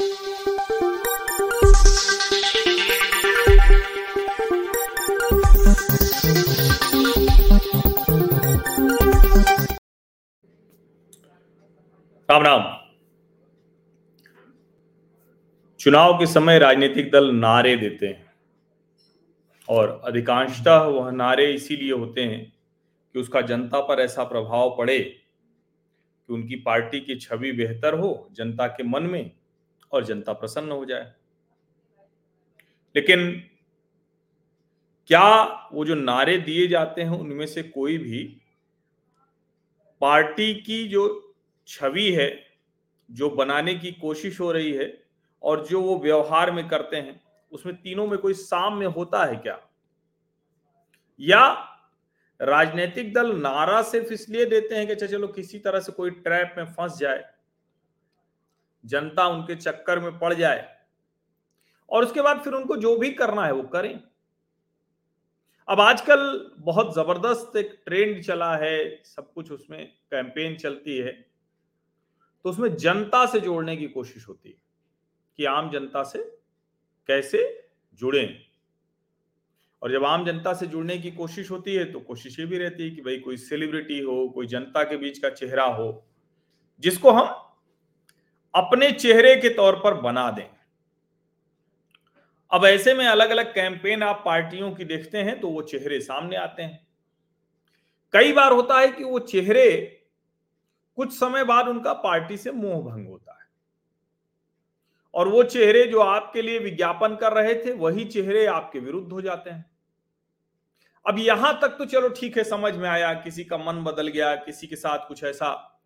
राम राम। चुनाव के समय राजनीतिक दल नारे देते हैं और अधिकांशतः वह नारे इसीलिए होते हैं कि उसका जनता पर ऐसा प्रभाव पड़े कि उनकी पार्टी की छवि बेहतर हो, जनता के मन में और जनता प्रसन्न हो जाए। लेकिन क्या वो जो नारे दिए जाते हैं, उनमें से कोई भी पार्टी की जो छवि है, जो बनाने की कोशिश हो रही है और जो वो व्यवहार में करते हैं, उसमें तीनों में कोई साम्य होता है क्या? या राजनीतिक दल नारा सिर्फ़ इसलिए देते हैं कि अच्छा चलो किसी तरह से कोई ट्रैप में फंस जाए जनता उनके चक्कर में पड़ जाए। और उसके बाद फिर उनको जो भी करना है वो करें। अब आजकल बहुत ज़बरदस्त एक ट्रेंड चला है, सब कुछ उसमें कैंपेन चलती है। तो उसमें जनता से जोड़ने की कोशिश होती है कि आम जनता से कैसे जुड़े। और जब आम जनता से जुड़ने की कोशिश होती है तो कोशिश ये भी रहती है कि भाई कोई सेलिब्रिटी हो, कोई जनता के बीच का चेहरा हो, जिसको हम अपने चेहरे के तौर पर बना दें। अब ऐसे में अलग अलग कैंपेन आप पार्टियों की देखते हैं तो वो चेहरे सामने आते हैं। कई बार होता है कि वो चेहरे कुछ समय बाद उनका पार्टी से मोह भंग होता है। और वो चेहरे जो आपके लिए विज्ञापन कर रहे थे, वही चेहरे आपके विरुद्ध हो जाते हैं। अब यहाँ तक तो चलो ठीक है, समझ में आया, किसी का मन बदल गया, किसी के साथ कुछ ऐसा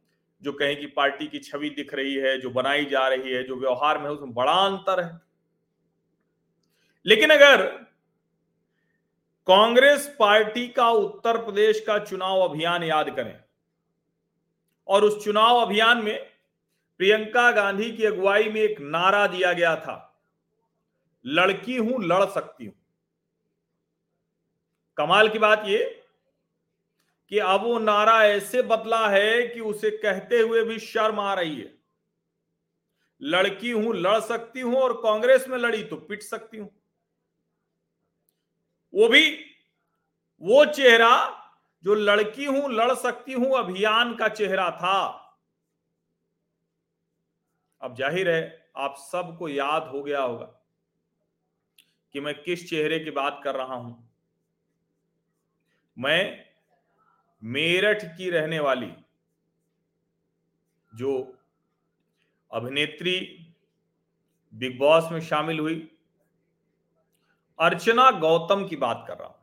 जो कहें कि पार्टी की छवि दिख रही है, जो बनाई जा रही है, जो व्यवहार में है, उसमें बड़ा अंतर है। लेकिन अगर कांग्रेस पार्टी का उत्तर प्रदेश का चुनाव अभियान याद करें, और उस चुनाव अभियान में प्रियंका गांधी की अगुवाई में एक नारा दिया गया था, लड़की हूँ, लड़ सकती हूँ। कमाल की बात यह कि अब वो नारा ऐसे बदला है कि उसे कहते हुए भी शर्म आ रही है। लड़की हूँ, लड़ सकती हूँ और कांग्रेस में लड़ी तो पिट सकती हूँ। वो भी, वो चेहरा जो लड़की हूँ, लड़ सकती हूँ, अभियान का चेहरा था। अब ज़ाहिर है, आप सबको याद हो गया होगा कि मैं किस चेहरे की बात कर रहा हूँ। मैं मेरठ की रहने वाली जो अभिनेत्री बिग बॉस में शामिल हुई, अर्चना गौतम की बात कर रहा हूँ।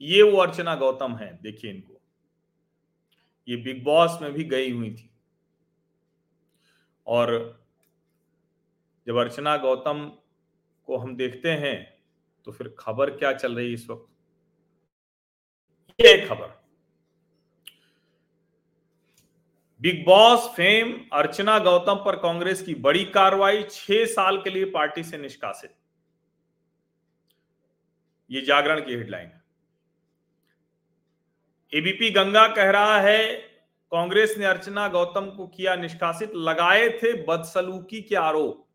ये वो अर्चना गौतम है, देखिए इनको। ये बिग बॉस में भी गई हुई थी। और जब अर्चना गौतम को हम देखते हैं तो फिर खबर क्या चल रही है इस वक्त? ये खबर। Bigg Boss, fame, Archana, Gautam पर कांग्रेस की बड़ी कार्रवाई, छह साल के लिए पार्टी से निष्कासित। ये जागरण की हेडलाइन है। एबीपी गंगा कह रहा है, कांग्रेस ने अर्चना, गौतम को किया निष्कासित, लगाए थे बदसलूकी के आरोप।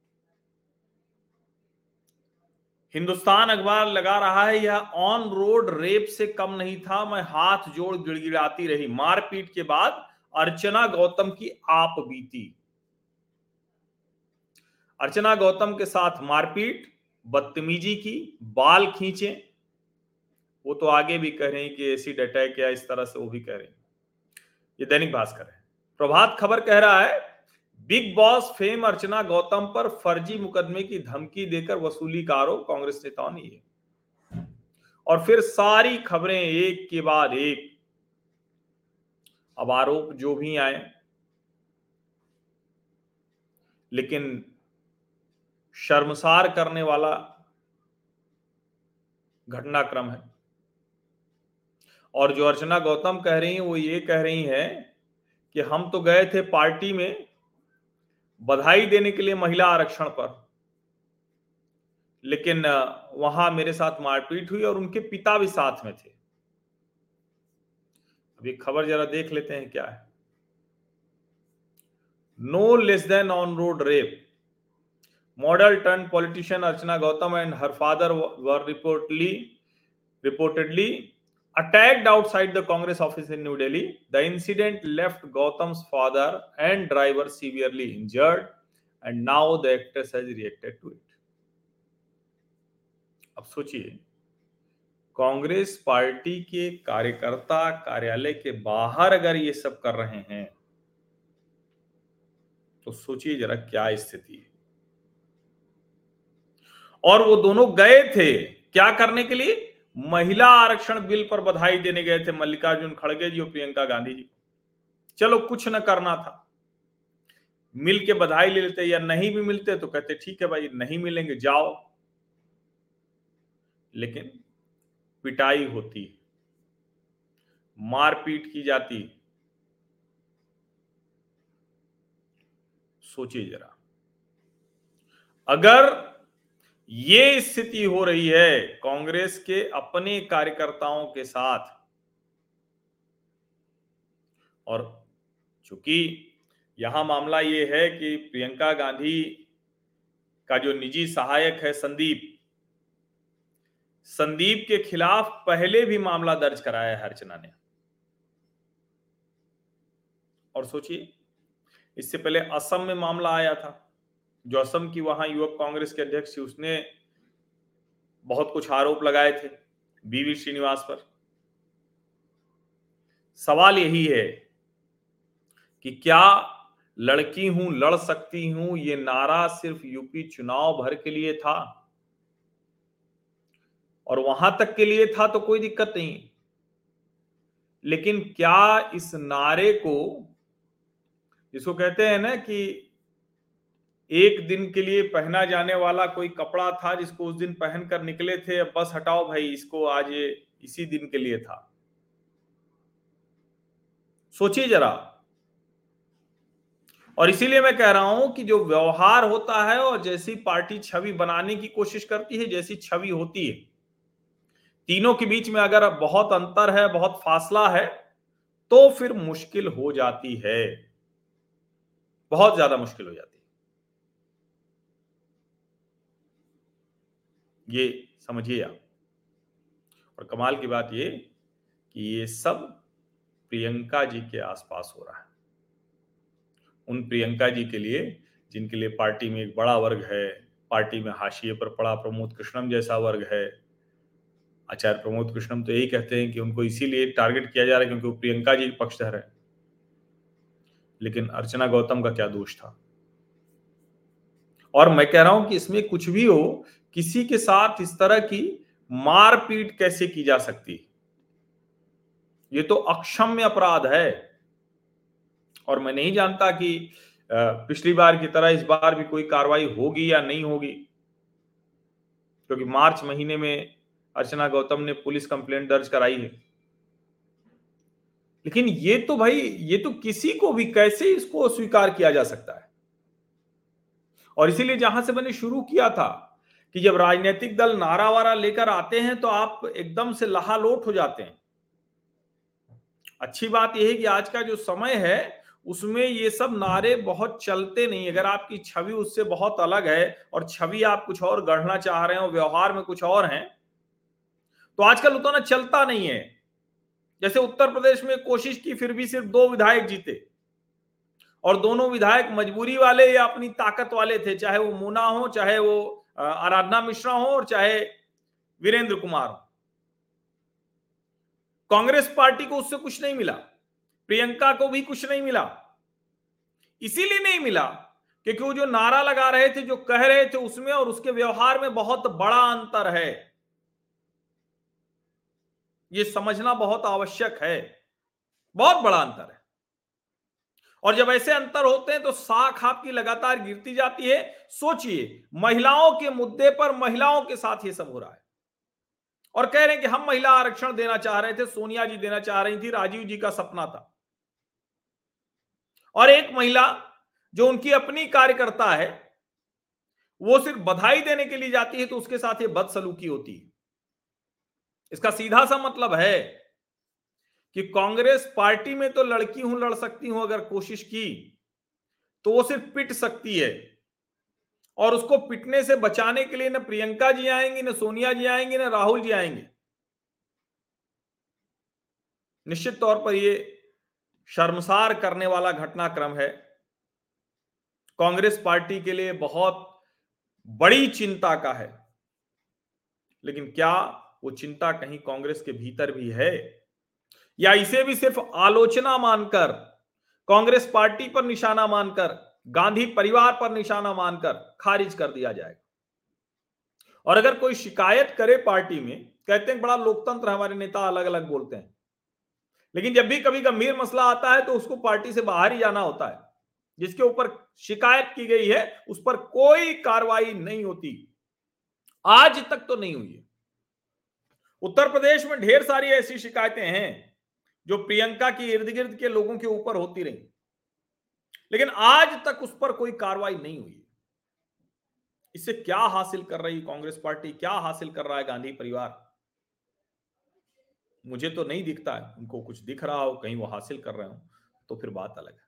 हिंदुस्तान अखबार लगा रहा है, यह ऑन रोड रेप से कम नहीं था, मैं हाथ जोड़ गिड़गिड़ाती रही। मारपीट के बाद अर्चना गौतम की आप बीती। अर्चना गौतम के साथ मारपीट, बदतमीजी की, बाल खींचे। वो तो आगे भी कह रहे हैं कि एसिड अटैक या इस तरह से वो भी कह रहे हैं। ये दैनिक भास्कर है। प्रभात खबर कह रहा है, Bigg Boss fame Archana Gautam पर फर्जी मुकदमे की धमकी देकर वसूली का आरोप कांग्रेस नेताओं ने और फिर सारी खबरें एक के बाद एक। अब आरोप जो भी आए, लेकिन शर्मसार करने वाला घटनाक्रम है। और जो अर्चना गौतम कह रही हैं, वो ये कह रही हैं कि हम तो गए थे पार्टी में बधाई देने के लिए महिला आरक्षण पर, लेकिन, वहाँ मेरे साथ मारपीट हुई और उनके पिता भी साथ में थे। अब खबर जरा देख लेते हैं क्या है। No less than on road rape model turned politician Archana Gautam and her father were reportedly reportedly attacked outside the Congress office in New Delhi the incident left Gautam father and driver severely injured and now the actress has reacted to it अब सोचिए। Congress party के कार्यकर्ता कार्यालय के बाहर अगर ये सब कर रहे हैं तो सोचिए जरा क्या स्थिति है। और वो दोनों गए थे क्या करने के लिए? महिला आरक्षण बिल पर बधाई देने गए थे मल्लिकार्जुन खड़गे जी और प्रियंका गांधी जी। चलो कुछ न करना था। मिल के बधाई ले लेते या नहीं भी मिलते तो कहते, ठीक है भाई, नहीं मिलेंगे, जाओ। लेकिन पिटाई होती मारपीट की जाती सोचिए जरा। अगर ये स्थिति हो रही है कांग्रेस के अपने कार्यकर्ताओं के साथ, और चूँकि यहाँ मामला ये है कि प्रियंका गांधी का जो निजी सहायक है संदीप संदीप के खिलाफ पहले भी मामला दर्ज कराया है अर्चना ने। और सोचिए, इससे पहले असम में मामला आया था, जो असम की वहाँ युवक कांग्रेस के अध्यक्ष थी, उसने बहुत कुछ आरोप लगाए थे बीवी श्रीनिवास पर। सवाल यही है कि क्या लड़की हूँ, लड़ सकती हूँ, ये नारा सिर्फ़ यूपी चुनाव भर के लिए था? और वहाँ तक के लिए था तो कोई दिक्कत नहीं। लेकिन क्या इस नारे को, जिसको कहते हैं ना कि एक दिन के लिए पहना जाने वाला कोई कपड़ा था जिसको उस दिन पहनकर निकले थे, अब बस हटाओ भाई, इसको आज ये इसी दिन के लिए था। सोचिए जरा। और इसीलिए मैं कह रहा हूँ कि जो व्यवहार होता है और जैसी पार्टी छवि बनाने की कोशिश करती है, जैसी छवि होती है तीनों के बीच में अगर बहुत अंतर है, बहुत फासला है तो फिर मुश्किल हो जाती है। बहुत ज़्यादा मुश्किल हो जाती है। ये समझिए आप। और कमाल की बात ये कि ये सब प्रियंका जी के आसपास हो रहा है। उन प्रियंका जी के लिए, जिनके लिए पार्टी में एक बड़ा वर्ग है, पार्टी में हाशिए पर पड़ा प्रमोद कृष्णम जैसा वर्ग है आचार्य प्रमोद कृष्णम तो यही कहते हैं कि उनको इसीलिए टारगेट किया जा रहा है क्योंकि वो प्रियंका जी पक्षधर है लेकिन अर्चना गौतम का क्या दोष था? और मैं कह रहा हूँ कि इसमें कुछ भी हो, किसी के साथ इस तरह की मारपीट कैसे की जा सकती ये तो अक्षम्य अपराध है। और मैं नहीं जानता कि पिछली बार की तरह इस बार भी कोई कार्रवाई होगी या नहीं होगी। क्योंकि मार्च महीने में अर्चना गौतम ने पुलिस कंप्लेंट दर्ज कराई है। लेकिन ये तो भाई, ये तो किसी को भी कैसे इसको स्वीकार किया जा सकता है? और इसीलिए जहाँ से मैंने शुरू किया था कि जब राजनीतिक दल नारा वारा लेकर आते हैं तो आप एकदम से लहालोट हो जाते हैं। अच्छी बात यह है कि आज का जो समय है, उसमें ये सब नारे बहुत चलते नहीं। अगर आपकी छवि उससे बहुत अलग है और छवि आप कुछ और गढ़ना चाह रहे हो, व्यवहार में कुछ और हैं तो आजकल उतना चलता नहीं है। जैसे उत्तर प्रदेश में कोशिश की, फिर भी सिर्फ़ दो विधायक जीते। और दोनों विधायक मजबूरी वाले या अपनी ताकत वाले थे, चाहे वो मुना हो, चाहे वो आराधना मिश्रा हो और चाहे वीरेंद्र कुमार हो। कांग्रेस पार्टी को उससे कुछ नहीं मिला। प्रियंका को भी कुछ नहीं मिला। इसीलिए नहीं मिला क्योंकि वो जो नारा लगा रहे थे, जो कह रहे थे उसमें और उसके व्यवहार में बहुत बड़ा अंतर है। ये समझना बहुत आवश्यक है। बहुत बड़ा अंतर है। और जब ऐसे अंतर होते हैं तो साख आपकी लगातार गिरती जाती है। सोचिए, महिलाओं के मुद्दे पर महिलाओं के साथ ये सब हो रहा है। और कह रहे हैं कि हम महिला आरक्षण देना चाह रहे थे, सोनिया जी देना चाह रही थी, राजीव जी का सपना था। और एक महिला जो उनकी अपनी कार्यकर्ता है, वो सिर्फ़ बधाई देने के लिए जाती है तो उसके साथ ये बदसलूकी होती है। इसका सीधा सा मतलब है कि कांग्रेस पार्टी में तो लड़की हूँ, लड़ सकती हूँ अगर कोशिश की तो वो सिर्फ़ पिट सकती है। और उसको पिटने से बचाने के लिए न प्रियंका जी आएँगी, न सोनिया जी आएँगी, न राहुल जी आएँगे। निश्चित तौर पर यह शर्मसार करने वाला घटनाक्रम है। कांग्रेस पार्टी के लिए बहुत बड़ी चिंता का है। लेकिन क्या वो चिंता कहीं कांग्रेस के भीतर भी है? या इसे भी सिर्फ़ आलोचना मानकर, कांग्रेस पार्टी पर निशाना मानकर, गांधी परिवार पर निशाना मानकर खारिज कर दिया जाएगा? और अगर कोई शिकायत करे पार्टी में, कहते हैं बड़ा लोकतंत्र हमारे नेता अलग अलग बोलते हैं। लेकिन जब भी कभी गंभीर मसला आता है तो उसको पार्टी से बाहर ही जाना होता है। जिसके ऊपर शिकायत की गई है, उस पर कोई कार्रवाई नहीं होती। आज तक तो नहीं हुई है। उत्तर प्रदेश में ढेर सारी ऐसी शिकायतें हैं जो प्रियंका की इर्द गिर्द के लोगों के ऊपर होती रही। लेकिन आज तक उस पर कोई कार्रवाई नहीं हुई। इससे क्या हासिल कर रही कांग्रेस पार्टी? क्या हासिल कर रहा है गांधी परिवार? मुझे तो नहीं दिखता है। उनको कुछ दिख रहा हो, कहीं वो हासिल कर रहे हो तो फिर बात अलग है।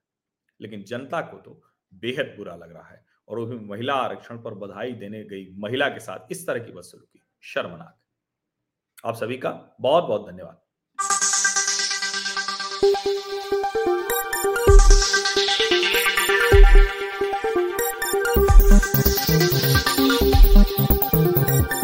लेकिन जनता को तो बेहद बुरा लग रहा है और वो भी महिला आरक्षण पर बधाई देने गई महिला के साथ इस तरह की बदसलूकी। शर्मनाक। आप सभी का बहुत बहुत धन्यवाद।